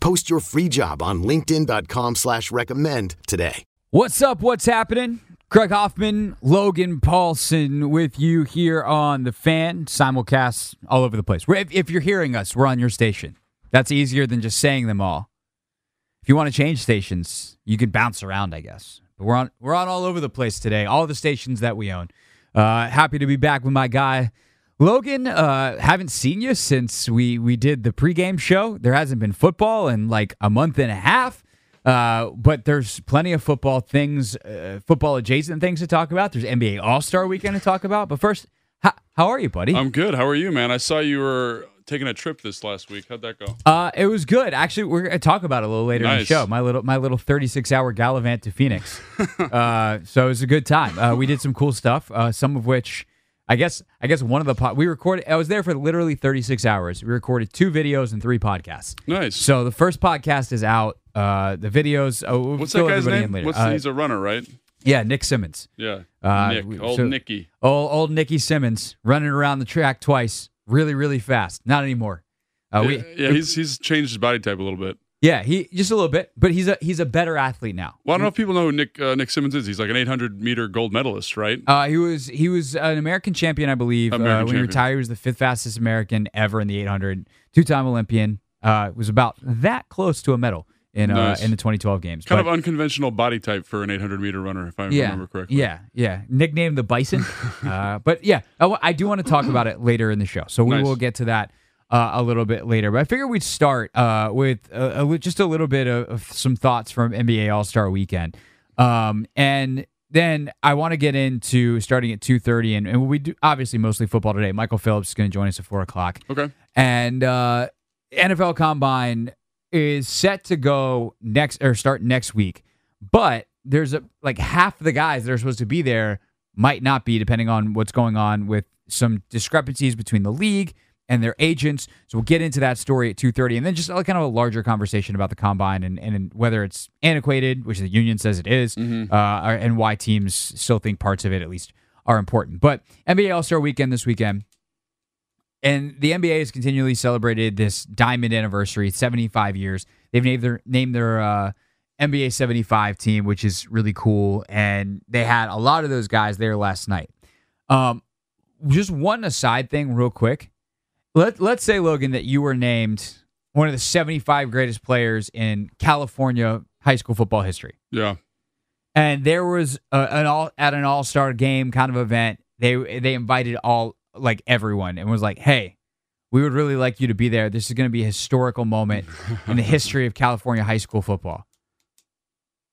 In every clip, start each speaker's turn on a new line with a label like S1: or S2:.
S1: Post your free job on LinkedIn.com slash recommend today.
S2: What's up? What's happening? Craig Hoffman, Logan Paulsen with you here on the fan, simulcast all over the place. If, if you're hearing us, we're on your station. That's easier than just saying them all. If you want to change stations, you can bounce around, I guess. But we're on we're on all over the place today, all the stations that we own. Uh, happy to be back with my guy Logan. Uh, haven't seen you since we we did the pregame show. There hasn't been football in like a month and a half. Uh, but there's plenty of football things, uh, football adjacent things to talk about. There's NBA All Star Weekend to talk about. But first, how, how are you, buddy?
S3: I'm good. How are you, man? I saw you were taking a trip this last week. How'd that go?
S2: Uh, it was good. Actually, we're gonna talk about it a little later in the show. My little my little 36 hour gallivant to Phoenix. uh, so it was a good time. Uh, we did some cool stuff. Uh, some of which. I guess I guess one of the pod we recorded I was there for literally 36 hours. We recorded two videos and three podcasts.
S3: Nice.
S2: So the first podcast is out. Uh, the videos. Oh, we'll
S3: What's that guy's name? What's
S2: Uh,
S3: he's a runner, right?
S2: yeah, Nick Symmonds.
S3: Yeah.
S2: Uh,
S3: Nick, old
S2: so-
S3: Nicky.
S2: Old old Nicky Symmonds running around the track twice, really really fast. Not anymore. Uh, we
S3: yeah, yeah, he's he's changed his body type a little bit.
S2: Yeah he just a little bit, but he's a he's a better athlete now.
S3: Well, I don't know if people know who Nick uh, Nick Symmonds is. He's like an 800 meter gold medalist, right?
S2: Uh, he was he was an American champion, I believe.
S3: American
S2: uh, when he retired, he was the fifth fastest American ever in the 800. Two time Olympian. Uh, was about that close to a medal in uh,
S3: Nice.
S2: in the 2012 games.
S3: kind
S2: But-
S3: of unconventional body type for an 800 meter runner, if I
S2: yeah,
S3: remember correctly.
S2: Yeah, yeah. Nicknamed the Bison. uh, but yeah, I, I do want to talk about it later in the show. So we
S3: Nice.
S2: will get to that uh, a little bit later. But I figure we'd start uh, with a, a, just a little bit of, of some thoughts from NBA All Star Weekend, um, and then I want to get into starting at two thirty, and, and we do obviously mostly football today. Michael Phillips is going to join us at four o'clock.
S3: Okay.
S2: And uh, NFL Combine is set to go next or start next week, but there's a like half the guys that are supposed to be there might not be, depending on what's going on with some discrepancies between the league and their agents. So we'll get into that story at two thirty, and then just kind of a larger conversation about the combine and, and whether it's antiquated, which the union says it is, uh, and why teams still think parts of it at least are important. But NBA All Star Weekend this weekend. And the NBA has continually celebrated this diamond anniversary, 75 years. They've named their named their uh, NBA 75 team, which is really cool. And they had a lot of those guys there last night. Um, just one aside thing, real quick. Let Let's say Logan that you were named one of the 75 greatest players in California high school football history
S3: Yeah.
S2: and there was a, an all at an all star game kind of event. They they invited all like everyone and was like, "Hey, we would really like you to be there. This is going to be a historical moment in the history of California high school football.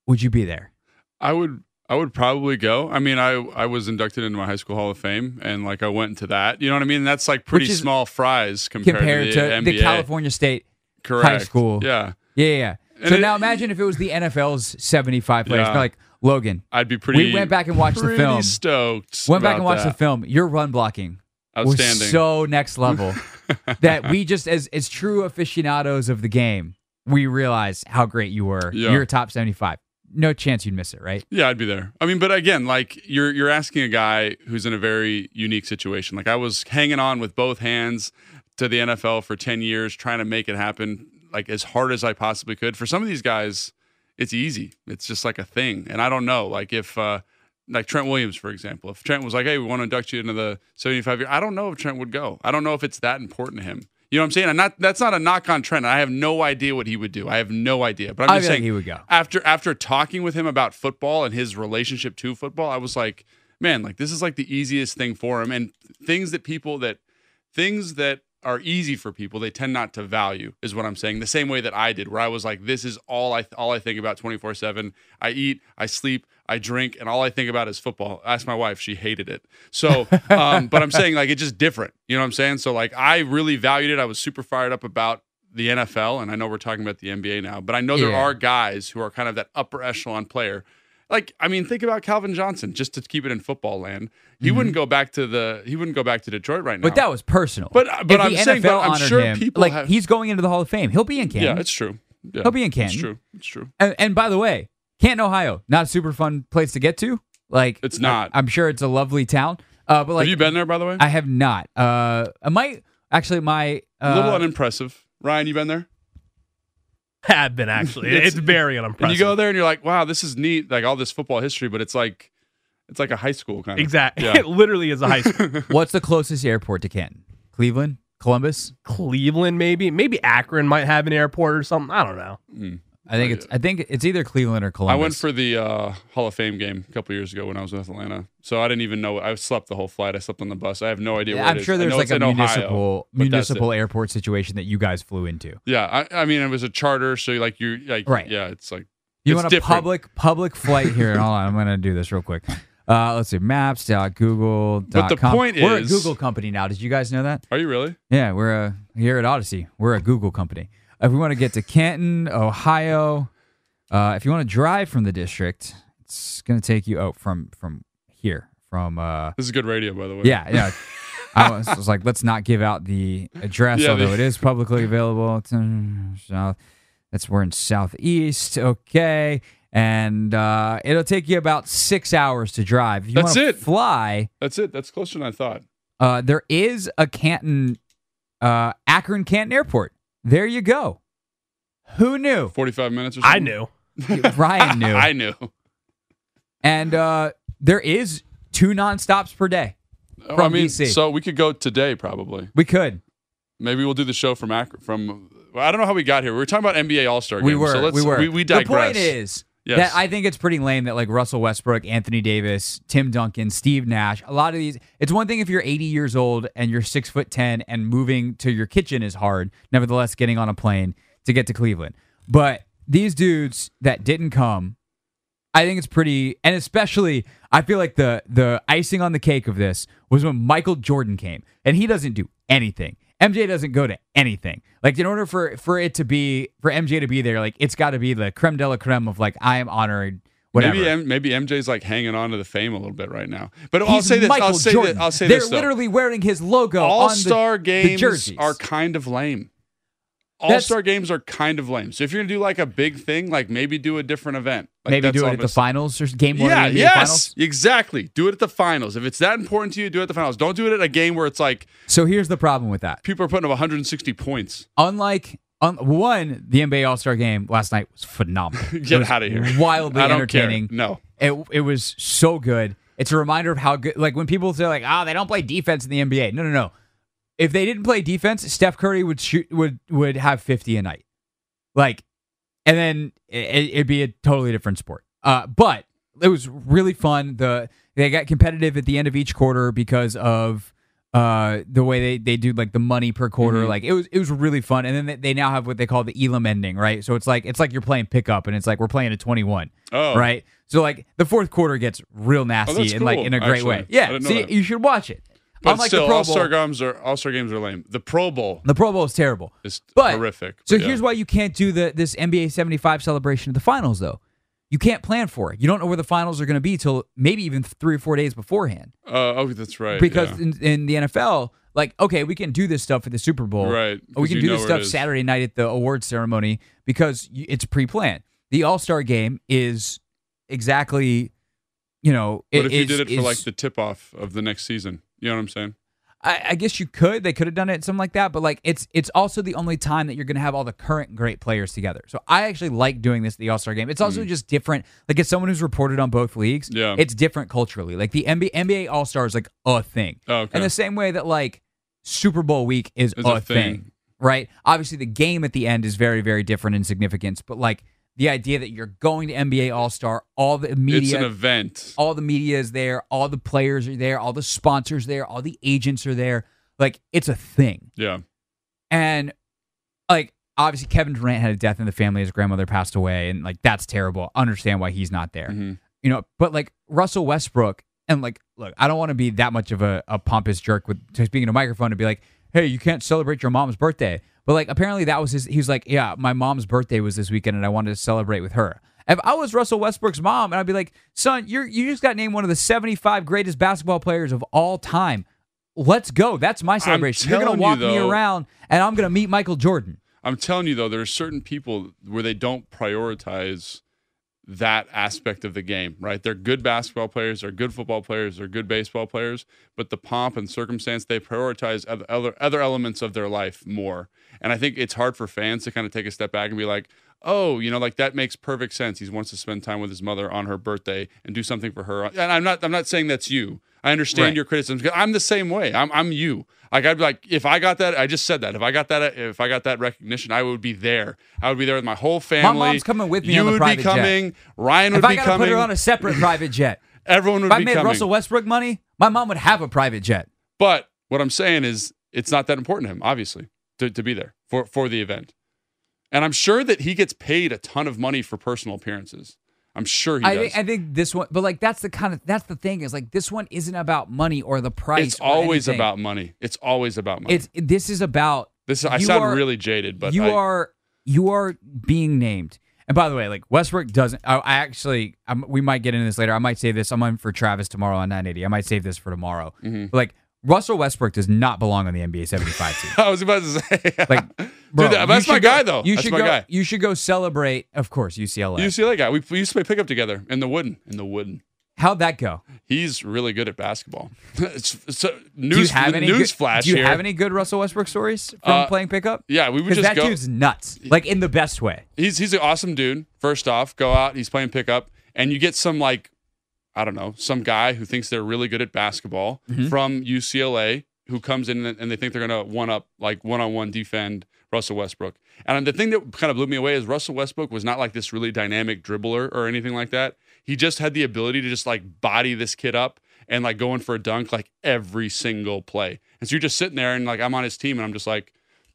S2: Would you be there?"
S3: I would I would probably go. I mean, I I was inducted into my high school Hall of Fame, and like I went into that. You know what I mean? That's like pretty
S2: is-
S3: small fries compared,
S2: Compared
S3: to
S2: to
S3: the,
S2: the, California State
S3: Correct.
S2: high school.
S3: Yeah,
S2: Yeah, yeah.
S3: And
S2: So
S3: it-
S2: now imagine if it was the NFL's 75 players.
S3: Yeah.
S2: Like, Logan,
S3: I'd be pretty.
S2: We went back and watched the film.
S3: Stoked.
S2: went back and watched
S3: that.
S2: the film. Your run blocking was so next level that we just as as true aficionados of the game, we realize how great you were.
S3: Yeah.
S2: You're a top 75. No chance you'd miss it, right?
S3: Yeah, I'd be there. I mean, but again, like you're you're asking a guy who's in a very unique situation. Like I was hanging on with both hands to the NFL for 10 years trying to make it happen like as hard as I possibly could. For some of these guys, it's easy. It's just like a thing. And I don't know, like if uh like Trent Williams, for example, if Trent was like, "Hey, we want to induct you into the 75 year," I don't know if Trent would go. I don't know if it's that important to him. You know what I'm saying? And not that's not a knock on Trent. I have no idea what he would do. I have no idea. But I'm just saying
S2: he would go.
S3: after after talking with him about football and his relationship to football, I was like, man, like this is like the easiest thing for him. And things that people that things that are easy for people, they tend not to value, is what I'm saying. The same way that I did, where I was like, this is all I all I think about 24 seven. I eat, I sleep, I drink, and all I think about is football. Ask my wife; she hated it. So, um, but I'm saying like it's just different. You know what I'm saying? So like I really valued it. I was super fired up about the NFL, and I know we're talking about the NBA now, but I know there
S2: Yeah.
S3: are guys who are kind of that upper echelon player. Like, I mean, think about Calvin Johnson, just to keep it in football land. He wouldn't go back to the he wouldn't go back to Detroit right now.
S2: Mm-hmm. But that was personal.
S3: But- but
S2: If
S3: I'm saying- but I'm sure
S2: him,
S3: people
S2: like
S3: have-
S2: he's going into the Hall of Fame. He'll be in Canton.
S3: yeah, it's true. Yeah.
S2: He'll be in Canton.
S3: It's true. It's true.
S2: And, and by the way, Canton, Ohio, not a super fun place to get to. Like
S3: It's not.
S2: I, am sure it's a lovely town. Uh, but like
S3: have you been there, by the way?
S2: I have not. Uh, I might actually. My uh,
S3: a little unimpressive. Ryan, you been there?
S4: Have been actually.
S3: It's-
S4: It's, very
S3: And
S4: unimpressive.
S3: you go there and you're like, wow, this is neat. Like all this football history, but it's like it's like a high school kind of.
S4: Exactly.
S3: Yeah.
S4: It literally is a high school.
S2: what's the closest airport to Canton? Cleveland, Columbus.
S4: Cleveland, maybe. Maybe Akron might have an airport or something. I don't know. Hmm.
S2: I think it's. I think it's either Cleveland or Columbus.
S3: I went for the uh, Hall of Fame game a couple years ago when I was with Atlanta, so I didn't even know. I slept the whole flight. I slept on the bus. I have no idea. Where
S2: I'm
S3: it is.
S2: sure
S3: I
S2: there's like a
S3: in Ohio,
S2: municipal municipal airport situation that you guys flew into.
S3: Yeah, I, I mean it was a charter, so like you like
S2: Right.
S3: Yeah, it's like
S2: You
S3: it's
S2: want a
S3: different.
S2: public public flight here? Hold on, I'm gonna do this real quick. Uh, let's see, maps.google.com.
S3: But the point
S2: we're a Google company now. Did you guys know that?
S3: Are you really?
S2: Yeah, we're a here at Odyssey. We're a Google company. If we want to get to Canton, Ohio, uh, if you want to drive from the district, it's gonna take you out from from here from uh,
S3: This is good radio, by the way.
S2: yeah yeah. I was, was like, let's not give out the address,
S3: Yeah,
S2: although
S3: the-
S2: it is publicly available. South. That's we're in southeast. Okay, and uh, it'll take you about six hours to drive. If you
S3: That's it.
S2: Fly.
S3: That's it. That's closer than I thought.
S2: Uh, there is a Canton, uh, Akron Canton Airport. There you go. Who knew?
S3: Forty-five minutes or something.
S4: I knew.
S2: Ryan knew.
S3: I knew.
S2: and uh, there is two nonstops per day.
S3: Oh, I mean,
S2: DC.
S3: so we could go today probably.
S2: We could.
S3: Maybe we'll do the show from Akron. From well, I don't know how we got here. We were talking about NBA All Star.
S2: We were.
S3: So let's,
S2: we were.
S3: We, we
S2: the point is
S3: Yes.
S2: that I think it's pretty lame that like Russell Westbrook, Anthony Davis, Tim Duncan, Steve Nash, a lot of these. It's one thing if you're 80 years old and you're six foot ten and moving to your kitchen is hard. Nevertheless, getting on a plane to get to Cleveland. But these dudes that didn't come, I think it's pretty, and especially I feel like the the icing on the cake of this was when Michael Jordan came, and he doesn't do anything. MJ doesn't go to anything. Like in order for for it to be for MJ to be there, like it's got to be the creme de la creme of like I am honored. Whatever.
S3: Maybe M- maybe MJ's like hanging on to the fame a little bit right now. But I'll say this.
S2: Michael
S3: I'll say
S2: Jordan.
S3: this. I'll say this.
S2: They're
S3: this. though.
S2: literally wearing his logo
S3: All
S2: the,
S3: Star
S2: the
S3: games
S2: jerseys.
S3: are kind of lame. All Star games are kind of lame. So if you're gonna do like a big thing, like maybe do a different event. Like,
S2: maybe
S3: that's
S2: do it at the
S3: say.
S2: finals or game one
S3: Yeah, yes,
S2: finals.
S3: exactly. Do it at the finals. If it's that important to you, do it at the finals. Don't do it at a game where it's like
S2: So here's the problem with that.
S3: people are putting up 160 points.
S2: Unlike un, one, the NBA All Star Game last night was phenomenal.
S3: Get
S2: was
S3: out of here.
S2: Wildly entertaining.
S3: Care. No.
S2: It it was so good. It's a reminder of how good. Like when people say like, "Ah, they don't play defense in the NBA." No, no, no. If they didn't play defense, Steph Curry would shoot would would have fifty a night. Like, and then it, it'd be a totally different sport. Uh, but it was really fun. The they got competitive at the end of each quarter because of uh the way they, they do like the money per quarter
S3: Mm-hmm.
S2: like it was it was really fun and then they, they now have what they call the elam ending right so it's like it's like you're playing pickup and it's like we're playing a 21
S3: Oh.
S2: right so like the fourth quarter gets real nasty
S3: that's
S2: and like in a great
S3: actually.
S2: way yeah see
S3: that.
S2: you should watch it
S3: But
S2: unlike
S3: still,
S2: the pro
S3: All Star games are All Star games are lame. The Pro Bowl
S2: the pro bowl is terrible
S3: is
S2: but
S3: horrific.
S2: so
S3: but yeah.
S2: here's why you can't do the this NBA 75 celebration of the finals though. You can't plan for it. You don't know where the finals are going to be till maybe even three or four days beforehand.
S3: Uh, oh, that's right.
S2: Because
S3: yeah.
S2: in, in the NFL, like okay, we can do this stuff for the Super Bowl,
S3: Right,
S2: Or we can do this stuff. Saturday night at the awards ceremony because it's pre-planned. The All Star Game is exactly, you know,
S3: What if you
S2: is-
S3: did it for
S2: is-
S3: like the tip off of the next season? You know what I'm saying?
S2: I, I guess you could. They could have done it something like that, but like it's it's also the only time that you're going to have all the current great players together. So I actually like doing this at the All Star game. It's also just different. Like as someone who's reported on both leagues,
S3: Mm. Yeah.
S2: it's different culturally. Like the NBA, NBA All Star is like a thing,
S3: Oh, okay.
S2: in the same way that like Super Bowl week is
S3: Is
S2: a,
S3: a
S2: thing.
S3: thing.
S2: right? Obviously, the game at the end is very very different in significance, but like the idea that you're going to NBA All Star, all the media,
S3: It's an event.
S2: all the media is there, all the players are there, all the sponsors there, all the agents are there. Like it's a thing.
S3: Yeah.
S2: And like obviously Kevin Durant had a death in the family, his grandmother passed away, and like that's terrible. Understand why he's not there.
S3: Mhm.
S2: You know, but like Russell Westbrook, and like look, I don't want to be that much of a, a pompous jerk with just being in a microphone to be like, hey, you can't celebrate your mom's birthday. But like apparently that was his he was like, Yeah, my mom's birthday was this weekend and I wanted to celebrate with her. If I was Russell Westbrook's mom, and I'd be like, son, you're you just got named one of the 75 greatest basketball players of all time. Let's go. That's my celebration. You're gonna
S3: telling you,
S2: walk me around and I'm gonna meet Michael Jordan.
S3: I'm telling you though, there are certain people where they don't prioritize that aspect of the game, right? They're good basketball players, they're good football players, they're good baseball players, but the pomp and circumstance, they prioritize other other, elements of their life more. And I think it's hard for fans to kind of take a step back and be like, oh, you know, like that makes perfect sense. He wants to spend time with his mother on her birthday and do something for her. And I'm not I'm not saying that's you. I understand
S2: Right.
S3: your criticism. 'cause I'm the same way. I'm I'm you. Like I'd be like, if I got that, I just said that. If I got that, if I got that recognition, I would be there. I would be there with my whole family.
S2: My mom's coming with me
S3: You
S2: on the
S3: would be
S2: jet.
S3: coming. Ryan would
S2: be coming.
S3: If
S2: I
S3: coming.
S2: put her on a separate private jet,
S3: Everyone would be coming.
S2: if I made
S3: coming.
S2: Russell Westbrook money, my mom would have a private jet.
S3: But what I'm saying is, it's not that important to him, obviously, to, to be there for, for the event. And I'm sure that he gets paid a ton of money for personal appearances. I'm sure he
S2: I
S3: does.
S2: think, I think this one, but like that's the kind of that's the thing is like this one isn't about money or the price.
S3: it's always
S2: anything.
S3: about money. It's always about money.
S2: It's this is about
S3: this. I sound
S2: are-
S3: really jaded, but
S2: you
S3: I,
S2: are you are being named. And by the way, like Westbrook doesn't. I, I actually, i we might get into this later. I might save this. I'm on for Travis tomorrow on 980. I might save this for tomorrow.
S3: Mm-hmm.
S2: Like Russell Westbrook does not belong on the NBA 75 team.
S3: I was about to say,
S2: Like, bro, you
S3: that's my
S2: go-
S3: guy, though.
S2: You
S3: That's
S2: should
S3: my
S2: go.
S3: guy.
S2: You should go celebrate. Of course, UCLA.
S3: UCLA guy. We, we used to play pickup together in the wooden. In the wooden.
S2: How'd that go?
S3: He's really good at basketball. it's, so,
S2: Do you
S3: news,
S2: have any
S3: news
S2: good,
S3: flash
S2: Do you
S3: here.
S2: have any good Russell Westbrook stories from
S3: Uh,
S2: playing pickup?
S3: Yeah, we would just
S2: that
S3: go.
S2: dude's nuts, like in the best way.
S3: he's he's an awesome dude. First off, go out. He's playing pickup, and you get some like, I don't know, some guy who thinks they're really good at basketball
S2: Mm-hmm.
S3: from UCLA who comes in and they think they're gonna one up like one on one defend Russell Westbrook. And the thing that kind of blew me away is Russell Westbrook was not like this really dynamic dribbler or anything like that. He just had the ability to just like body this kid up and like going for a dunk like every single play. And so you're just sitting there and like I'm on his team and I'm just like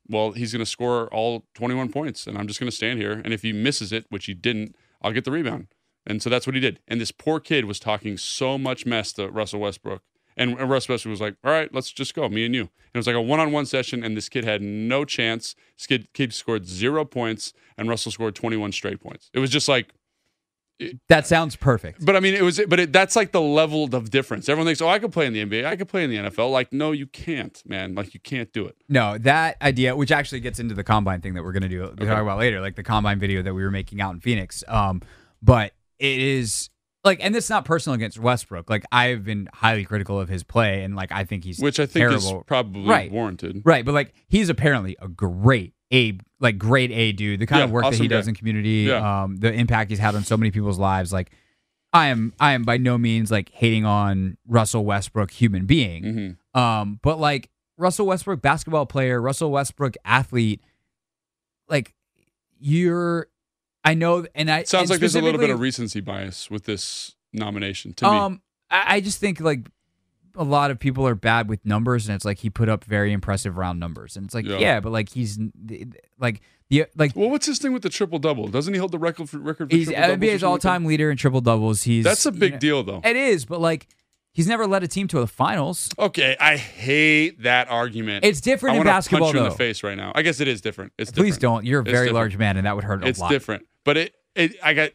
S3: well, he's going to score all 21 points, and I'm just going to stand here. And if he misses it, which he didn't, I'll get the rebound. And so that's what he did. And this poor kid was talking so much mess to Russell Westbrook. And Russell Westbrook was like, all right, let's just go, me and you. And it was like a one on one session, and this kid had no chance. This kid, kid scored zero points, and Russell scored 21 straight points. It was just like,
S2: That sounds perfect.
S3: but I mean, it was, but it, that's like the level of difference. Everyone thinks, oh, I could play in the NBA, I could play in the NFL. Like, no, you can't, man. Like, you can't do it.
S2: No, that idea, which actually gets into the combine thing that we're gonna do, we talk about later, like the combine video that we were making out in Phoenix. Um, but it is like, and it's not personal against Westbrook. Like I've been highly critical of his play, and like I think he's
S3: Which I think
S2: terrible.
S3: is probably
S2: Right.
S3: warranted.
S2: right. But like he's apparently a great A, like great A dude. The kind
S3: Yeah,
S2: of work that
S3: awesome
S2: he does in community,
S3: Yeah.
S2: um, the impact he's had on so many people's lives, like. I am I am by no means like hating on Russell Westbrook human being.
S3: Mhm.
S2: Um, but like Russell Westbrook, basketball player, Russell Westbrook, athlete, like you're, I know, and I
S3: Sounds
S2: and
S3: like there's a little bit of recency bias with this nomination to me.
S2: Um, I, I just think like a lot of people are bad with numbers, and it's like he put up very impressive round numbers, and it's like
S3: Yeah.
S2: yeah, but like he's like the like
S3: Well, what's his thing with the triple double? Doesn't he hold the record for record? For
S2: he's NBA's all
S3: like
S2: time leader in triple doubles. He's
S3: That's a
S2: you
S3: big
S2: know-
S3: deal, though.
S2: It is, but like he's never led a team to the finals.
S3: Okay, I hate that argument.
S2: It's different
S3: I
S2: in basketball,
S3: punch you in the face right now. I guess it is different. It's
S2: Please
S3: different.
S2: don't. You're a
S3: It's
S2: very
S3: different.
S2: large man, and that would hurt a
S3: It's
S2: lot.
S3: different, but it, it. I got.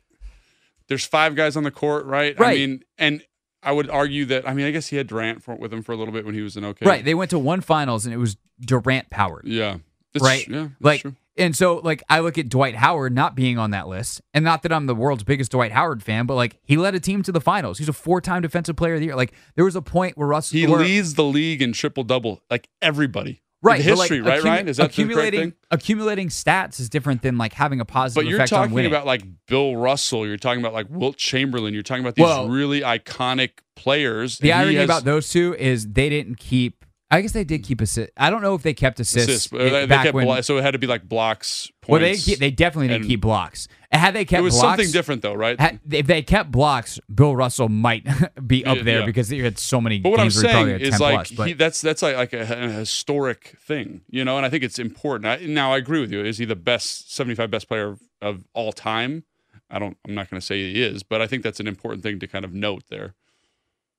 S3: There's five guys on the court, right?
S2: Right.
S3: I mean, and I would argue that. I mean, I guess he had Durant for, with him for a little bit when he was in OK.
S2: Right. They went to one finals and it was Durant powered.
S3: Yeah. That's-
S2: right.
S3: Yeah. that's
S2: like
S3: true.
S2: And so, like, I look at Dwight Howard not being on that list, and not that I'm the world's biggest Dwight Howard fan, but like, he led a team to the finals. He's a four-time Defensive Player of the Year. Like, there was a point where Russell
S3: He
S2: where-
S3: leads the league in triple double, like everybody.
S2: Right but, like,
S3: history, right,
S2: accumu-
S3: Ryan? Is that
S2: accumulating
S3: thing?
S2: accumulating stats is different than like having a positive
S3: But you're
S2: effect on
S3: talking about like Bill Russell. You're talking about like Wilt Chamberlain. You're talking about these
S2: Well-
S3: really iconic players.
S2: the irony
S3: has
S2: about those two is they didn't keep. I guess they did keep assist. I don't know if they kept assists,
S3: assists. but uh,
S2: i-
S3: They,
S2: back
S3: kept
S2: when.
S3: blo- so it had to be like blocks, Points,
S2: well, they they definitely didn't keep blocks. Had they kept
S3: it was
S2: blocks,
S3: something different though, right?
S2: Had, if they kept blocks, Bill Russell might be up there
S3: yeah.
S2: because he had so many
S3: But what I'm
S2: games where he probably
S3: saying is like
S2: plus.
S3: He, that's that's like, like a, a historic thing, you know. And I think it's important. I, now I agree with you. Is he the best 75 best player of, of all time? I don't. I'm not going to say he is, but I think that's an important thing to kind of note there.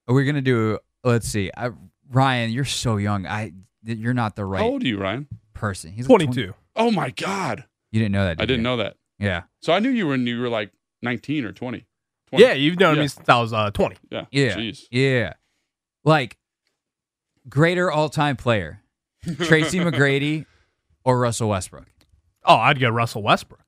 S2: Are we're gonna do. Let's see, I, Ryan, you're so young. I you're not the right
S3: How old are you, Ryan?
S2: person. He's like
S4: 22.
S3: Oh my God,
S2: You didn't know that.
S3: I
S2: did
S3: didn't
S2: you?
S3: know that.
S2: Yeah,
S3: So I knew you when you were like 19 or 20. 20.
S4: Yeah, you've known
S3: Yeah.
S4: me since I was uh, 20.
S3: Yeah.
S2: yeah,
S3: Jeez.
S2: yeah. Like greater all-time player, Tracy McGrady or Russell Westbrook.
S4: Oh, I'd go Russell Westbrook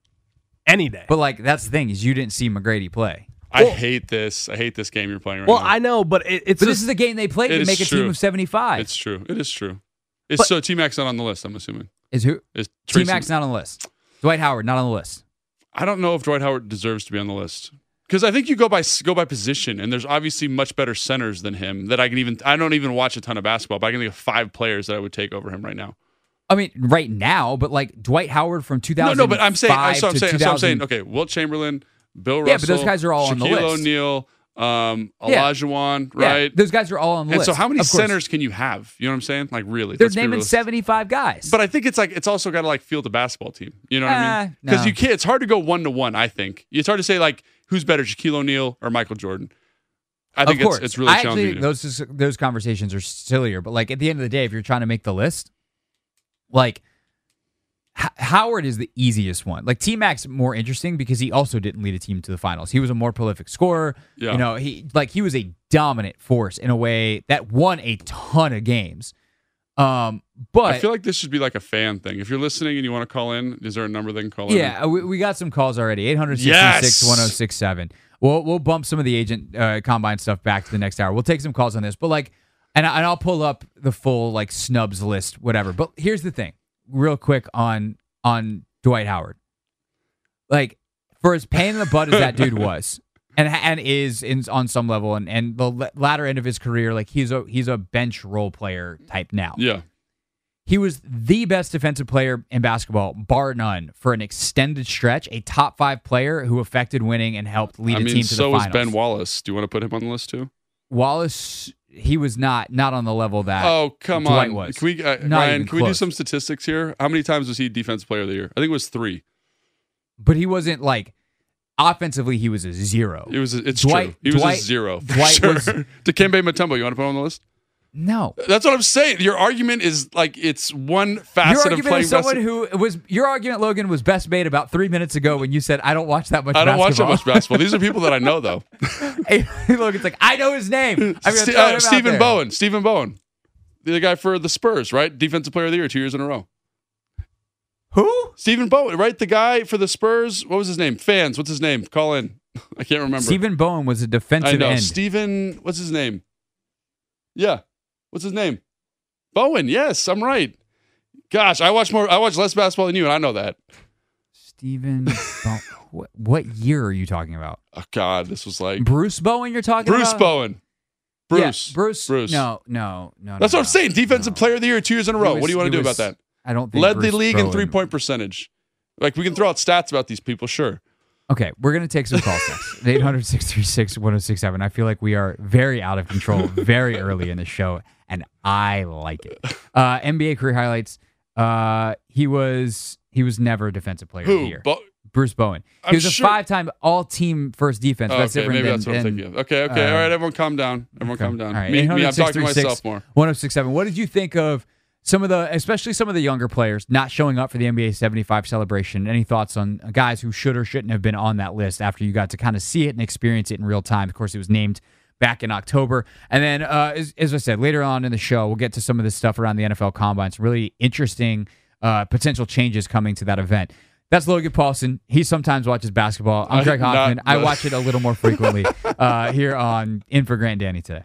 S4: any day.
S2: But like that's the thing is you didn't see McGrady play.
S3: I
S4: Well-
S3: hate this. I hate this game you're playing right
S4: well,
S3: now.
S4: Well, I know, but it, it's
S2: But
S4: just,
S2: this is the game they played
S3: It
S2: to make a team of 75.
S3: It's true. It is true. It's
S4: But-
S3: so T Mac's not on the list. I'm assuming.
S2: is who?
S3: Is
S2: T Mac's not on the list. Dwight Howard not on the list.
S3: I don't know if Dwight Howard deserves to be on the list because I think you go by go by position, and there's obviously much better centers than him that I can even. I don't even watch a ton of basketball, but I can think of five players that I would take over him right now.
S2: I mean, right now, but like Dwight Howard from 2000.
S3: No, no, but I'm saying. I, so I'm saying. So I'm saying. Okay, Wilt Chamberlain, Bill Russell.
S2: Yeah, but those guys are all on the
S3: Shaquille
S2: list.
S3: O'Neal, um,
S2: Yeah.
S3: Olajuwon,
S2: Yeah,
S3: right?
S2: those guys are all on the
S3: and
S2: list.
S3: so, how many centers can you have? You know what I'm saying? Like, really?
S2: They're naming 75 guys.
S3: But I think it's like it's also got to like field a basketball team. You know what I
S2: Ah,
S3: mean? Because
S2: no.
S3: you can't. It's hard to go one to one. I think it's hard to say like who's better, Shaquille O'Neal or Michael Jordan. I think it's, it's really
S2: I
S3: challenging.
S2: actually those those conversations are sillier. But like at the end of the day, if you're trying to make the list, like H- Howard is the easiest one. Like T Mac's more interesting because he also didn't lead a team to the finals. He was a more prolific scorer.
S3: Yeah.
S2: You know, he like he was a dominant force in a way that won a ton of games. Um, but
S3: I feel like this should be like a fan thing. If you're listening and you want to call in, is there a number they can call in?
S2: Yeah, we, we got some calls already. 866
S3: Yes!
S2: 1067. We'll we'll bump some of the agent uh, combine stuff back to the next hour. We'll take some calls on this, but like, and I, and I'll pull up the full like snubs list, whatever. But here's the thing, real quick on on Dwight Howard, like for as pain in the butt as that dude was, and and is in on some level, and and the latter end of his career, like he's a he's a bench role player type now.
S3: Yeah.
S2: He was the best defensive player in basketball, bar none, for an extended stretch. A top five player who affected winning and helped lead
S3: I
S2: a
S3: mean,
S2: team to
S3: so
S2: the
S3: was
S2: finals.
S3: Ben Wallace. Do you want to put him on the list too?
S2: Wallace, he was not not on the level that.
S3: Oh, come
S2: Dwight
S3: on.
S2: was.
S3: Can we, uh,
S2: Not
S3: Ryan? Can we do some statistics here? How many times was he Defensive Player of the Year? I think it was three.
S2: but he wasn't like offensively. He was a zero.
S3: It was. It's
S2: Dwight-
S3: true. He was a zero.
S2: Dwight
S3: sure.
S2: was-
S3: Dikembe Mutombo. You want to put him on the list?
S2: No.
S3: That's what I'm saying. Your argument is like it's one
S2: Your
S3: facet of playing
S2: is someone
S3: basketball.
S2: who was your argument, Logan, was best made about three minutes ago when you said, "I don't watch that much."
S3: I don't watch that much basketball. These are people that I know, though.
S2: Hey, Logan's like, "I know his name." I'm gonna
S3: Ste-
S2: throw him
S3: uh, Stephen
S2: there."
S3: Bowen. Stephen Bowen, the guy for the Spurs, right? Defensive Player of the Year two years in a row.
S2: Who?
S3: Stephen Bowen, right? The guy for the Spurs. What was his name? Fans. What's his name? Call in. I can't remember.
S2: Stephen Bowen was a defensive
S3: I know.
S2: end.
S3: Stephen. What's his name? Yeah. What's his name? Bowen. Yes, I'm right. Gosh, I watch more. I watch less basketball than you, and I know that.
S2: Stephen, Bowen. what, what year are you talking about?
S3: Oh God, this was like
S2: Bruce Bowen. You're talking about
S3: Bruce
S2: about?
S3: Bowen.
S2: Yeah,
S3: Bruce.
S2: Bruce.
S3: Bruce.
S2: No, no, no.
S3: That's
S2: no,
S3: what I'm
S2: no.
S3: saying. Defensive
S2: No.
S3: Player of the Year two years in a row.
S2: was-
S3: what do you want to do
S2: was-
S3: about that?
S2: I don't think
S3: Led
S2: Bruce
S3: the league in three point percentage. Like we can throw out stats about these people, sure.
S2: Okay, we're gonna take some calls next. 800-636-1067. I feel like we are very out of control very early in the show, and I like it. Uh, NBA career highlights. Uh, he was he was never a defensive player of the
S3: Who?
S2: year.
S3: Bo-
S2: Bruce Bowen. He
S3: I'm
S2: was a
S3: sure-
S2: five-time All-Team first defense.
S3: Oh,
S2: that's
S3: okay,
S2: different
S3: maybe
S2: than,
S3: that's what I'm
S2: than-
S3: thinking of. Okay, okay,
S2: uh,
S3: all right, everyone calm down. Everyone
S2: Okay.
S3: calm down.
S2: All right.
S3: Me, me, I'm talking to myself more.
S2: 1067. What did you think of some of the, especially some of the younger players, not showing up for the NBA 75 celebration? Any thoughts on guys who should or shouldn't have been on that list after you got to kind of see it and experience it in real time? Of course, it was named back in October. And then, uh, as, as I said, later on in the show, we'll get to some of this stuff around the NFL Combine. Some really interesting uh, potential changes coming to that event. That's Logan Paulsen. He sometimes watches basketball. I'm
S3: Craig
S2: Hoffman. I watch it a little more frequently uh, here on In for Grant Danny today.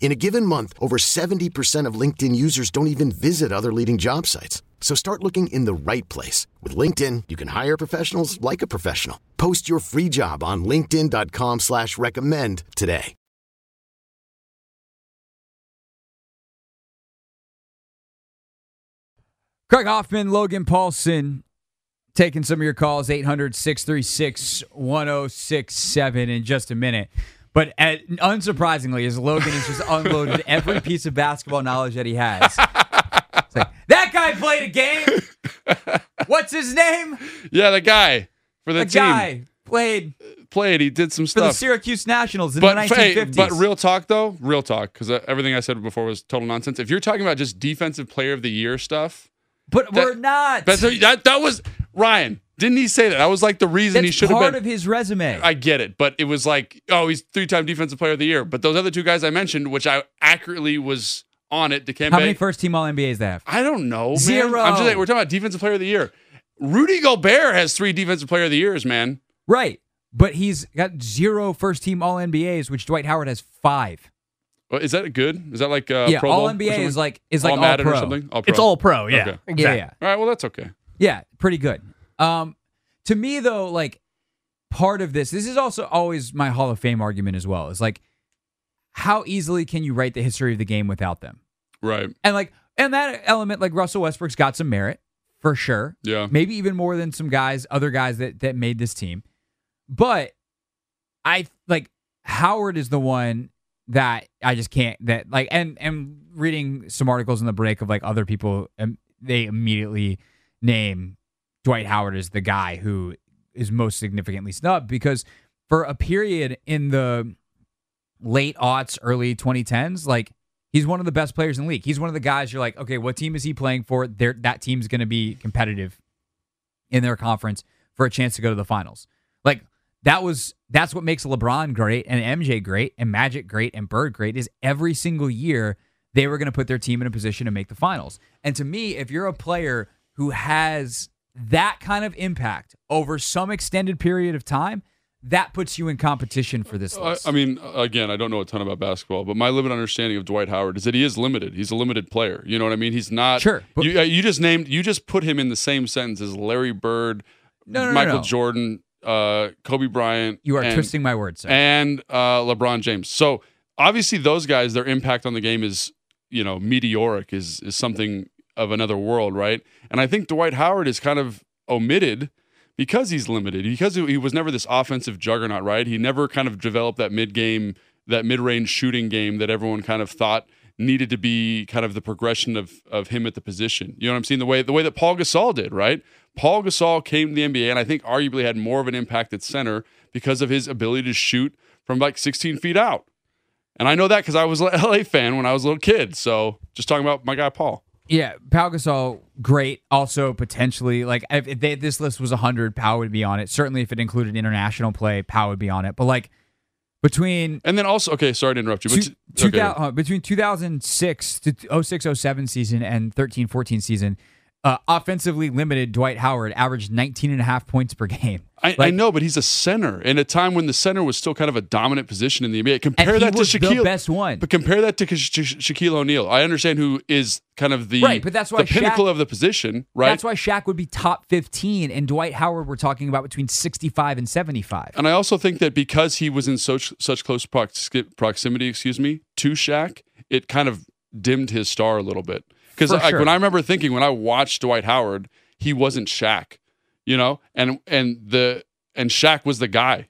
S1: In a given month, over 70% of LinkedIn users don't even visit other leading job sites. So start looking in the right place. With LinkedIn, you can hire professionals like a professional. Post your free job on linkedin.com slash recommend today.
S2: Craig Hoffman, Logan Paulsen, taking some of your calls, 800 636 1067 in just a minute. But at, unsurprisingly, as Logan has just unloaded every piece of basketball knowledge that he has. It's like, that guy played a game. What's his name?
S3: Yeah, the guy for the,
S2: The
S3: team
S2: guy played
S3: played. He did some
S2: for the. Syracuse Nationals in
S3: but
S2: the
S3: hey,
S2: 1950s.
S3: but real talk though, real talk, because uh, everything I said before was total nonsense. If you're talking about just defensive player of the year stuff,
S2: But
S3: that-
S2: we're not.
S3: But that that was Ryan. Didn't he say that? That was like the reason
S2: That's
S3: he should have been.
S2: part of his resume.
S3: I get it, but it was like, oh, he's three-time defensive player of the year. But those other two guys I mentioned, which I accurately was on it, Dikembe.
S2: How many first team All NBAs they have?
S3: I don't know, man.
S2: Zero.
S3: I'm just saying, we're talking about defensive player of the year. Rudy Gobert has three defensive player of the years, man.
S2: Right. But he's got zero first team All NBAs, which Dwight Howard has five.
S3: Well, Is that good? Is that like uh,
S2: yeah,
S3: Pro
S2: All
S3: Bowl
S2: NBA is like is like all,
S3: Madden
S2: pro.
S3: or something. All pro.
S4: It's all pro, yeah.
S3: Okay.
S4: Exactly.
S2: Yeah, yeah.
S3: All right. Well, that's okay.
S2: Yeah, pretty good. Um, to me though, like part of this, this is also always my Hall of Fame argument as well. Is like how easily can you write the history of the game without them?
S3: Right.
S2: And like, and that element, like Russell Westbrook's got some merit for sure.
S3: Yeah.
S2: Maybe even more than some guys, other guys that that made this team. But I like Howard is the one that I just can't that like and and reading some articles in the break of like other people um, they immediately name Dwight Howard is the guy who is most significantly snubbed because for a period in the late aughts, early 2010s, like he's one of the best players in the league. He's one of the guys you're like, okay, what team is he playing for? There, that team's going to be competitive in their conference for a chance to go to the finals. Like that was that's what makes LeBron great and MJ great and Magic great and Bird great is every single year they were going to put their team in a position to make the finals. And to me, if you're a player who has that kind of impact over some extended period of time, that puts you in competition for this
S3: I,
S2: list.
S3: I mean, again, I don't know a ton about basketball, but my limited understanding of Dwight Howard is that he is limited. He's a limited player. You know what I mean? He's not.
S2: Sure,
S3: you, uh, you just named. You just put him in the same sentence as Larry Bird,
S2: no, no,
S3: Michael
S2: no.
S3: Jordan, uh, Kobe Bryant.
S2: you are
S3: and,
S2: twisting my words, sir.
S3: and uh, LeBron James. So obviously, those guys, their impact on the game is you know meteoric. Is is something of another world, right? And I think Dwight Howard is kind of omitted because he's limited because he was never this offensive juggernaut, right? He never kind of developed that mid game, that mid range shooting game that everyone kind of thought needed to be kind of the progression of of him at the position. You know what I'm saying? The way the way that Paul Gasol did, right? Paul Gasol came to the NBA and I think arguably had more of an impact at center because of his ability to shoot from like 16 feet out. And I know that because I was an LA fan when I was a little kid. So just talking about my guy Paul.
S2: Yeah, Pau Gasol, great. Also, potentially, like if, if they, this list was 100, Pau would be on it. Certainly, if it included international play, Pau would be on it. But like between
S3: And then also, okay, sorry to interrupt you, but
S2: two,
S3: t- okay.
S2: 2000 uh, between 2006 to 06 07 season and 13 14 season, uh, offensively limited Dwight Howard averaged 19 and a half points per game.
S3: I, I know, but he's a center in a time when the center was still kind of a dominant position in the NBA. Compare that to Shaquille,
S2: best one.
S3: But compare that to Sha- Sha- Shaquille O'Neal. I understand who is kind of the
S2: Right, but that's why
S3: the pinnacle of the position, right?
S2: That's why Shaq would be top 15 and Dwight Howard we're talking about between 65 and 75.
S3: And I also think that because he was in such such close prox- proximity, excuse me, to Shaq, it kind of dimmed his star a little bit. Because like
S2: sure.
S3: when I remember thinking when I watched Dwight Howard, he wasn't Shaq, you know, and and the and Shaq was the guy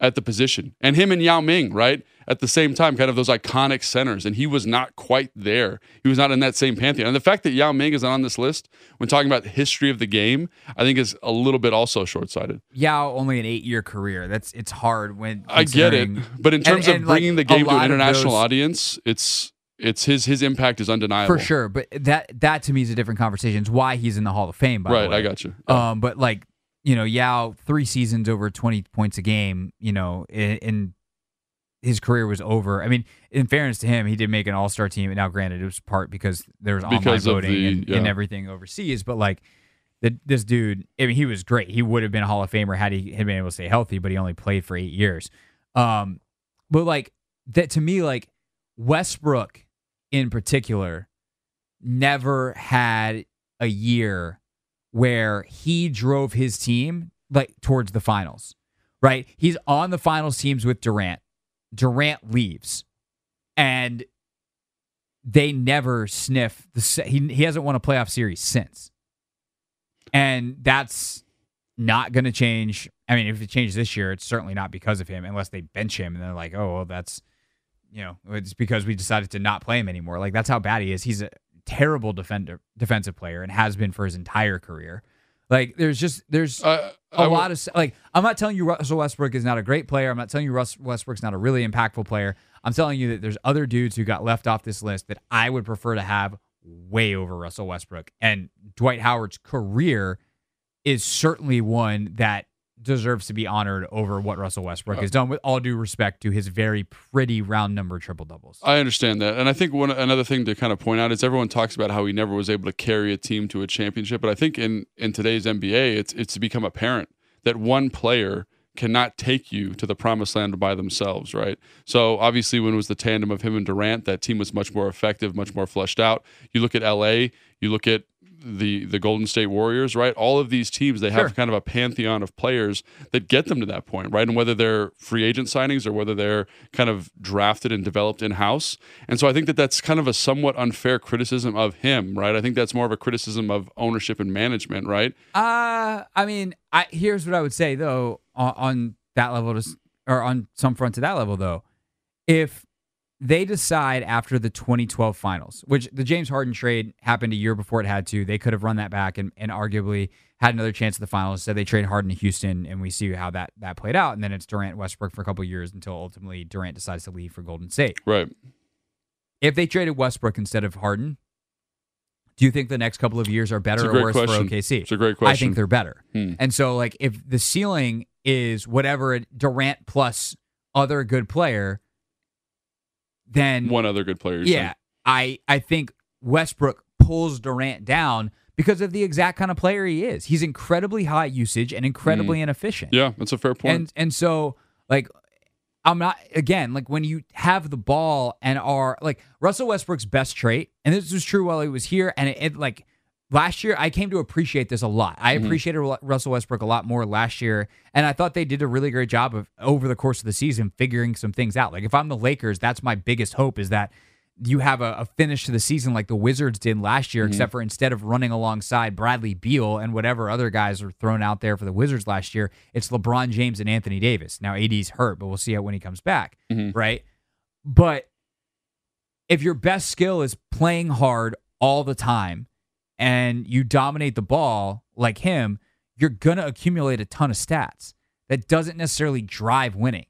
S3: at the position, and him and Yao Ming, right at the same time, kind of those iconic centers, and he was not quite there. He was not in that same pantheon. And the fact that Yao Ming is not on this list when talking about the history of the game, I think is a little bit also short sighted.
S2: Yao only an eight year career. That's it's hard when
S3: I get it, but in terms
S2: and,
S3: of
S2: like,
S3: bringing the game to an international
S2: those-
S3: audience, it's it's his his impact is undeniable
S2: for sure. But that that to me is a different conversation. It's why he's in the Hall of Fame. By
S3: Right,
S2: the way.
S3: I got you.
S2: Um, but like you know, Yao three seasons over twenty points a game. You know, in his career was over. I mean, in fairness to him, he did make an All Star team. And now, granted, it was part because there was online
S3: Because
S2: voting
S3: the-
S2: and, and everything overseas. But like. The, this dude, I mean, he was great. He would have been a Hall of Famer had he had been able to stay healthy, but he only played for eight years. Um, but like that to me, like Westbrook in particular never had a year where he drove his team like towards the finals. Right? He's on the finals teams with Durant. Durant leaves. And they never sniff the he he hasn't won a playoff series since. And that's not going to change. I mean, if it changes this year, it's certainly not because of him, unless they bench him and they're like, oh, well, that's, you know, it's because we decided to not play him anymore. Like that's how bad he is. He's a terrible defender, defensive player, and has been for his entire career. Like there's just there's
S3: Uh,
S2: a
S3: I w-
S2: lot of like I'm not telling you Russell Westbrook is not a great player. I'm not telling you Russ Westbrook's not a really impactful player. I'm telling you that there's other dudes who got left off this list that I would prefer to have way over Russell Westbrook. And Dwight Howard's career is certainly one that deserves to be honored over what Russell Westbrook uh, has done with all due respect to his very pretty round number triple doubles.
S3: I understand that, and I think one another thing to kind of point out is everyone talks about how he never was able to carry a team to a championship, but I think in in today's NBA, it's it's become apparent that one player cannot take you to the promised land by themselves, right? So obviously, when it was the tandem of him and Durant, that team was much more effective, much more fleshed out. You look at LA, you look at the the Golden State Warriors, right? All of these teams they have
S2: Sure.
S3: kind of a pantheon of players that get them to that point, right? And whether they're free agent signings or whether they're kind of drafted and developed in house. And so I think that that's kind of a somewhat unfair criticism of him, right? I think that's more of a criticism of ownership and management, right?
S2: Uh, I mean, I here's what I would say though on, on that level, to, or on some front to that level though, if they decide after the 2012 finals, which the James Harden trade happened a year before it had to, they could have run that back and, and arguably had another chance at the finals. So they trade Harden to Houston, and we see how that that played out. And then it's Durant Westbrook for a couple of years until ultimately Durant decides to leave for Golden State.
S3: Right.
S2: If they traded Westbrook instead of Harden, do you think the next couple of years are better or worse
S3: question.
S2: for OKC?
S3: It's a great question.
S2: I think they're better.
S3: Hmm.
S2: And so, like, if the ceiling is whatever Durant plus other good player, then
S3: One other good player.
S2: yeah, I I think Westbrook pulls Durant down because of the exact kind of player he is. He's incredibly high usage and incredibly mm.
S3: inefficient. Yeah, that's a fair point.
S2: And and so like I'm not again like when you have the ball and are like Russell Westbrook's best trait, and this was true while he was here, and it, it like last year I came to appreciate this a lot. I mm-hmm. appreciated Ru- Russell Westbrook a lot more last year, and I thought they did a really great job of over the course of the season figuring some things out. Like if I'm the Lakers, that's my biggest hope is that you have a, a finish to the season like the Wizards did last year, except mm-hmm. for instead of running alongside Bradley Beal and whatever other guys are thrown out there for the Wizards last year, it's LeBron James and Anthony Davis. Now AD's hurt, but we'll see how when he comes back, mm-hmm. right? But if your best skill is playing hard all the time and you dominate the ball like him, you're going to accumulate a ton of stats. That doesn't necessarily drive winning.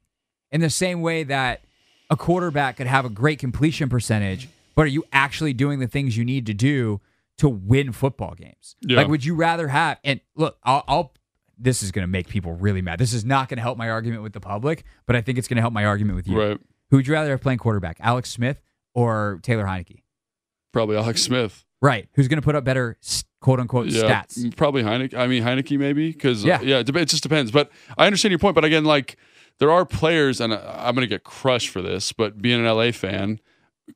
S2: In the same way that a quarterback could have a great completion percentage, but are you actually doing the things you need to do to win football games?
S3: Yeah.
S2: Like, would you rather have, and look, I'll, I'll this is going to make people really mad. This is not going to help my argument with the public, but I think it's going to help my argument with you.
S3: Right.
S2: Who would you rather have playing quarterback, Alex Smith or Taylor Heinicke?
S3: Probably Alex Smith.
S2: Right. Who's going to put up better quote unquote
S3: Yeah,
S2: stats?
S3: probably Heinicke. I mean Heinicke maybe because
S2: Yeah.
S3: yeah, it, just depends. But I understand your point. But again, like there are players, and I- I'm going to get crushed for this, but being an LA fan,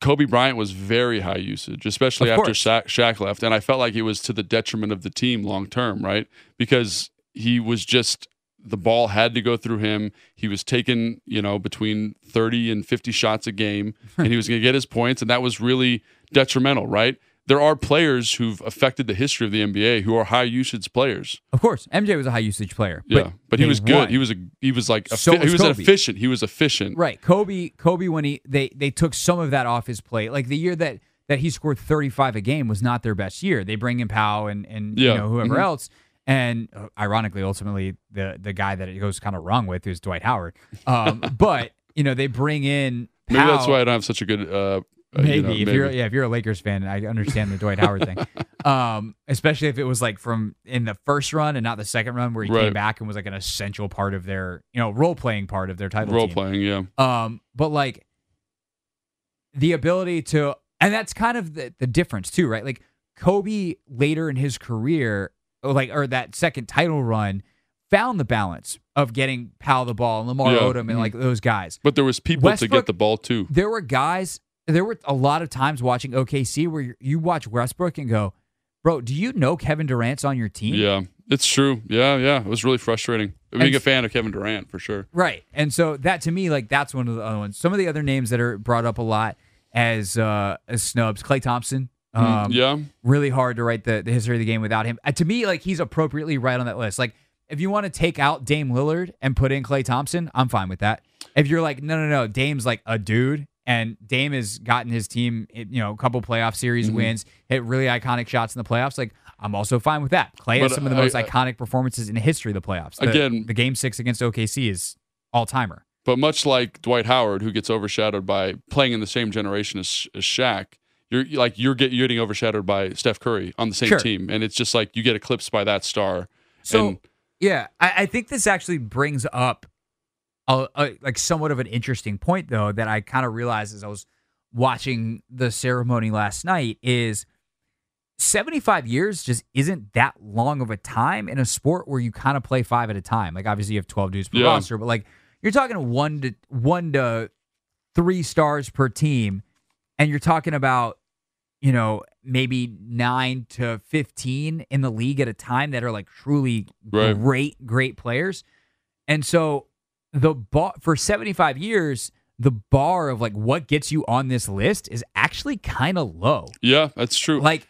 S3: Kobe Bryant was very high usage, especially after. Shaq, Shaq left, and I felt like it was to the detriment of the team long term, right? Because he was just the ball had to go through him. He was taking, you know, between 30 and 50 shots a game, and he was going to get his points, and that was really detrimental, right? There are players who've affected the history of the NBA who are high usage players.
S2: Of course, MJ was a high usage player.
S3: Yeah, but, he was good.
S2: won.
S3: He was a he was like a,
S2: So
S3: he
S2: was
S3: was
S2: Kobe.
S3: efficient. He was efficient.
S2: Right. Kobe Kobe when he they they took some of that off his plate. Like the year that that he scored 35 a game was not their best year. They bring in Pau and and
S3: Yeah.
S2: you know whoever
S3: Mhm.
S2: else and uh, ironically ultimately the the guy that it goes kind of wrong with is Dwight Howard. Um but you know they bring in
S3: Maybe that's why I don't have such a good. Uh,
S2: Maybe
S3: you know,
S2: if you're yeah if you're a Lakers fan, I understand the Dwight Howard thing. Um, especially if it was like from in the first run and not the second run where he came back and was like an essential part of their you know role playing part of their title
S3: role
S2: team.
S3: playing. Yeah,
S2: Um, but like the ability to, and that's kind of the, the difference too, right? Like Kobe later in his career, or like or that second title run, found the balance of getting Pau the ball and Lamar
S3: Yeah.
S2: Odom and
S3: Mhm.
S2: like those guys.
S3: but there was people to get the ball too.
S2: There were guys. There were a lot of times watching OKC where you- watch Westbrook and go, "Bro, do you know Kevin Durant's on your team?"
S3: Yeah, it's true. Yeah, yeah, it was really frustrating. Being
S2: And-
S3: a fan of Kevin Durant for sure.
S2: Right. And so that to me, like that's one of the other ones. Some of the other names that are brought up a lot as uh as snubs, Klay Thompson. Um,
S3: Mm, yeah,
S2: Really hard to write the, the history of the game without him. Uh, to me, like he's appropriately right on that list. Like if you want to take out Dame Lillard and put in Klay Thompson, I'm fine with that. If you're like, no, no, no, Dame's like a dude, and Dame has gotten his team, you know, a couple playoff series
S3: Mm-hmm.
S2: wins, hit really iconic shots in the playoffs. Like I'm also fine with that. Klay has some of the
S3: I-
S2: most
S3: I-
S2: iconic performances in the history of the playoffs. The-
S3: Again-
S2: the game six against OKC is all timer.
S3: but much like Dwight Howard, who gets overshadowed by playing in the same generation as, as Shaq. You're like you're, get, you're getting overshadowed by Steph Curry on the same
S2: Sure.
S3: team, and it's just like you get eclipsed by that star.
S2: So
S3: and
S2: yeah, I, I think this actually brings up a, a like somewhat of an interesting point though that I kind of realized as I was watching the ceremony last night is 75 years just isn't that long of a time in a sport where you kind of play five at a time. Like obviously you have 12 dudes per
S3: Yeah.
S2: roster, but like you're talking one to one to three stars per team, and you're talking about you know maybe nine to 15 in the league at a time that are like truly
S3: Right.
S2: great great players and so the bar for 75 years the bar of like what gets you on this list is actually kind of low
S3: yeah, that's true.
S2: like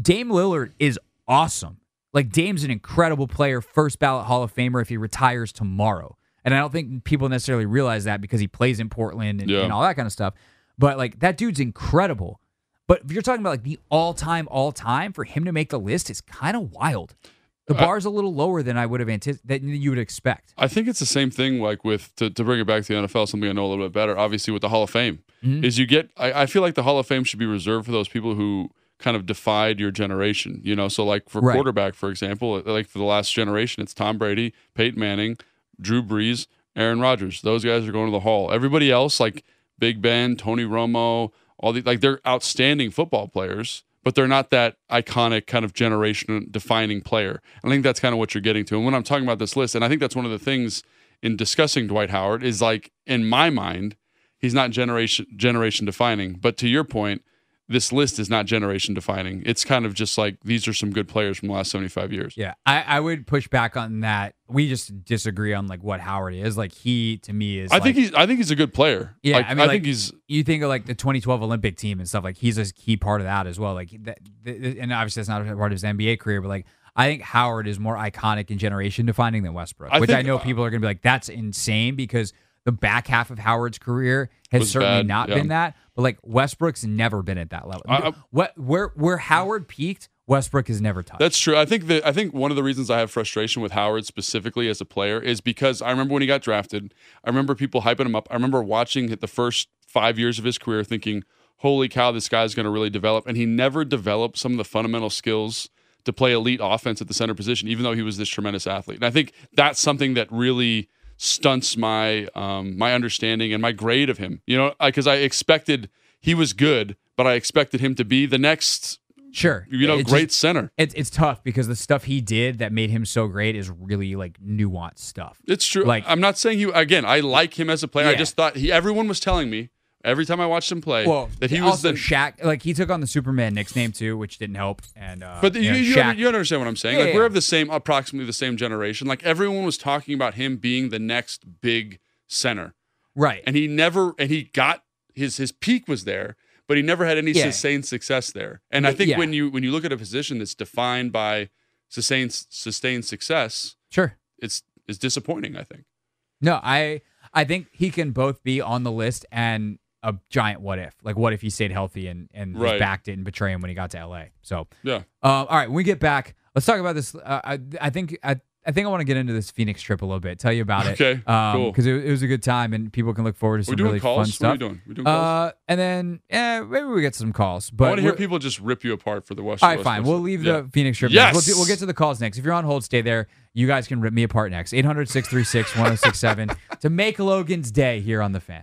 S2: Dame Lillard is awesome. Like Dame's an incredible player, first ballot Hall of Famer if he retires tomorrow. And I don't think people necessarily realize that because he plays in Portland and,
S3: Yeah.
S2: and all that kind of stuff. But like that dude's incredible. But if you're talking about like the all time, all time, for him to make the list is kind of wild. The
S3: Uh,
S2: bar's a little lower than I would have anticipated, than you would expect.
S3: I think it's the same thing like with to, to bring it back to the NFL, something I know a little bit better, obviously with the Hall of Fame.
S2: Mm-hmm.
S3: Is you get I, I feel like the Hall of Fame should be reserved for those people who kind of defied your generation. You know, so like for
S2: Right.
S3: quarterback, for example, like for the last generation, it's Tom Brady, Peyton Manning, Drew Brees, Aaron Rodgers. Those guys are going to the Hall. Everybody else, like Big Ben, Tony Romo, all the like they're outstanding football players, but they're not that iconic kind of generation defining player. I think that's kind of what you're getting to. And when I'm talking about this list, and I think that's one of the things in discussing Dwight Howard is like in my mind, he's not generation generation defining. But to your point, this list is not generation defining. It's kind of just like these are some good players from the last 75 years.
S2: Yeah, I, I would push back on that. We just disagree on like what Howard is. Like he to me is.
S3: I think he's I think he's a good player.
S2: Yeah,
S3: Like,
S2: I mean, like,
S3: think he's
S2: You think of like the 2012 Olympic team and stuff. Like he's a key part of that as well. Like that, and obviously that's not a part of his NBA career, but like I think Howard is more iconic and generation defining than Westbrook,
S3: I
S2: which I know people are gonna be like, that's insane because the back half of Howard's career has certainly
S3: bad,
S2: not
S3: yeah.
S2: been that. But like Westbrook's never been at that level.
S3: I- I-
S2: what where where Howard peaked, Westbrook has never touched.
S3: That's true. I think that I think one of the reasons I have frustration with Howard specifically as a player is because I remember when he got drafted. I remember people hyping him up. I remember watching the first five years of his career, thinking, "Holy cow, this guy's going to really develop." And he never developed some of the fundamental skills to play elite offense at the center position, even though he was this tremendous athlete. And I think that's something that really stunts my um, my understanding and my grade of him. You know, because I expected he was good, but I expected him to be the next,
S2: sure.
S3: you know, great
S2: just-
S3: center.
S2: it's it's tough because the stuff he did that made him so great is really like nuanced stuff.
S3: It's true.
S2: Like-
S3: I'm not saying you again. I like him as a player. I just thought he. Everyone was telling me every time I watched him play
S2: Well,
S3: that he was the.
S2: Shaq. Like he took on the Superman nickname too, which didn't help. And uh,
S3: but
S2: you
S3: you,
S2: know,
S3: you, you understand what I'm saying?
S2: Yeah,
S3: like
S2: yeah.
S3: we're of the same, approximately the same generation. Like everyone was talking about him being the next big center,
S2: right?
S3: and he never. And he got his his peak was there, but he never had any
S2: Yeah.
S3: sustained success there. And I think when you when you look at a position that's defined by sustained sustained success,
S2: sure.
S3: it's it's disappointing. I think.
S2: No, I I think he can both be on the list and a giant what if. Like what if he stayed healthy and and his
S3: Right.
S2: back didn't betray him when he got to LA. So
S3: Yeah.
S2: Um, all right, when we get back, let's talk about this. Uh, I, I think I, I think I want to get into this Phoenix trip a little bit. Tell you about it.
S3: Okay, cool.
S2: Because it, it was a good time and people can look forward to some really
S3: calls.
S2: fun
S3: What are
S2: stuff.
S3: we doing? We doing calls?
S2: Uh, and then eh, maybe we get some calls. But
S3: I want to hear people just rip you apart for the West.
S2: All right,
S3: West
S2: fine.
S3: Coast.
S2: We'll leave
S3: Yeah.
S2: the Phoenix trip.
S3: Yes!
S2: We'll, we'll get to the calls next. If you're on hold, stay there. You guys can rip me apart next. 800 636 1067 to make Logan's day here on the fan.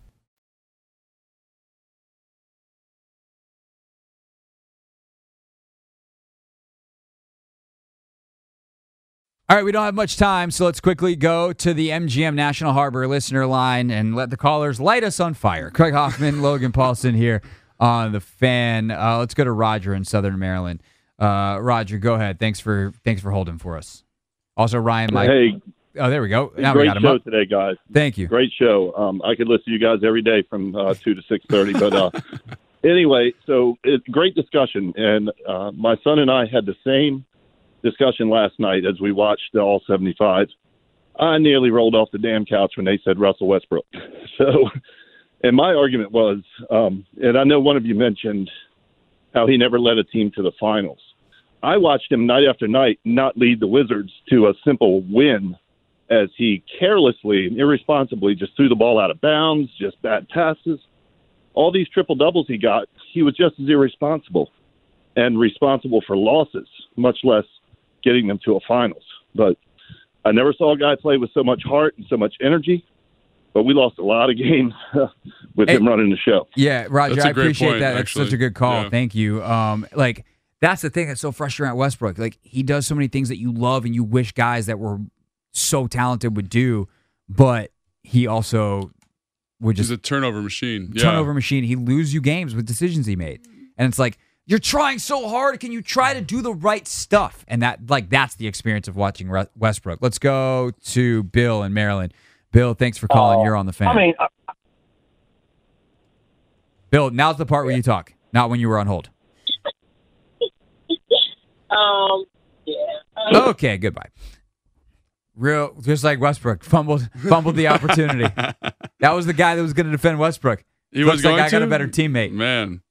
S2: All right, we don't have much time, so let's quickly go to the MGM National Harbor listener line and let the callers light us on fire. Craig Hoffman, Logan Paulsen here on the fan. Uh, let's go to Roger in Southern Maryland. Uh, Roger, go ahead. Thanks for thanks for holding for us. Also, Ryan, Mike.
S5: Hey,
S2: Oh, there we go. Now we
S5: great
S2: got him
S5: show
S2: up.
S5: today, guys.
S2: Thank you.
S5: Great show. Um, I could listen to you guys every day from uh, two to six thirty. But uh, anyway, so it's great discussion, and uh, my son and I had the same discussion last night as we watched All seventy five. I nearly rolled off the damn couch when they said Russell Westbrook. So, and my argument was, um, and I know one of you mentioned how he never led a team to the finals. I watched him night after night not lead the Wizards to a simple win as he carelessly and irresponsibly just threw the ball out of bounds, just bad passes. All these triple doubles he got, he was just as irresponsible and responsible for losses, much less getting them to a finals. But I never saw a guy play with so much heart and so much energy. But we lost a lot of games with
S2: Hey.
S5: him running the show.
S2: Yeah, Roger,
S3: That's a
S2: I
S3: great
S2: appreciate
S3: point,
S2: that. That's such a good call.
S3: Yeah.
S2: Thank you. Um, like that's the thing that's so frustrating at Westbrook. Like he does so many things that you love and you wish guys that were so talented would do, but he also would just
S3: He's a turnover machine. Yeah.
S2: turnover machine. He lose you games with decisions he made, and it's like you're trying so hard. Can you try to do the right stuff? And that, like, that's the experience of watching Re- Westbrook. Let's go to Bill in Maryland. Bill, thanks for calling.
S6: Uh,
S2: You're on the fan.
S6: I mean, uh,
S2: Bill, now's the part where you talk, not when you were on hold.
S6: um, yeah.
S2: Okay, goodbye. Real, just like Westbrook fumbled, fumbled the opportunity. that was the guy that was going to defend Westbrook.
S3: He
S2: Looks
S3: was
S2: like
S3: going
S2: I got a better teammate.
S3: Man,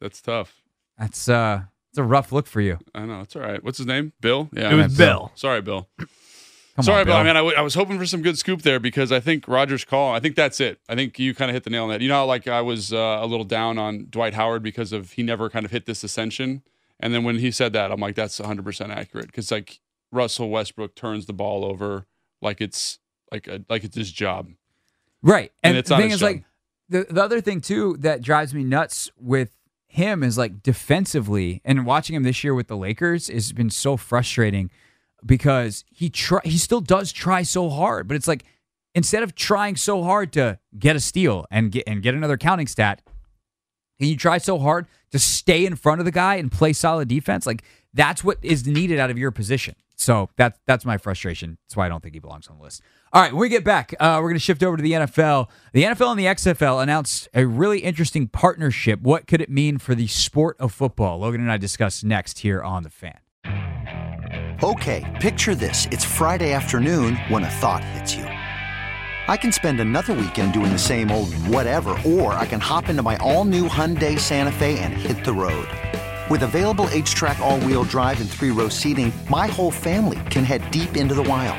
S3: that's tough.
S2: That's uh, it's a rough look for you.
S3: I know. It's all right. What's his name? Bill? Yeah.
S4: It was Bill.
S3: Sorry, Bill.
S2: Come
S3: Sorry,
S2: on,
S3: Bill.
S2: Bill.
S3: I mean, I, w- I was hoping for some good scoop there because I think Roger's call. I think that's it. I think you kind of hit the nail on that. You know, how, like I was uh, a little down on Dwight Howard because of he never kind of hit this ascension, and then when he said that, I'm like, that's 100 percent accurate because like Russell Westbrook turns the ball over like it's like a, like it's his job.
S2: Right.
S3: And
S2: And,
S3: it's
S2: the
S3: not
S2: thing is,
S3: job.
S2: like, the, the other thing, too, that drives me nuts with him is like defensively and watching him this year with the Lakers has been so frustrating because he try, he still does try so hard, but it's like instead of trying so hard to get a steal and get and get another counting stat, and you try so hard to stay in front of the guy and play solid defense, like that's what is needed out of your position. So that's that's my frustration. That's why I don't think he belongs on the list. All right, when we get back, uh, we're going to shift over to the NFL. The NFL and the XFL announced a really interesting partnership. What could it mean for the sport of football? Logan and I discuss next here on the Fan.
S7: Okay, picture this. It's Friday afternoon when a thought hits you. I can spend another weekend doing the same old whatever, or I can hop into my all new Hyundai Santa Fe and hit the road. With available HTRAC, all wheel drive, and three row seating, my whole family can head deep into the wild.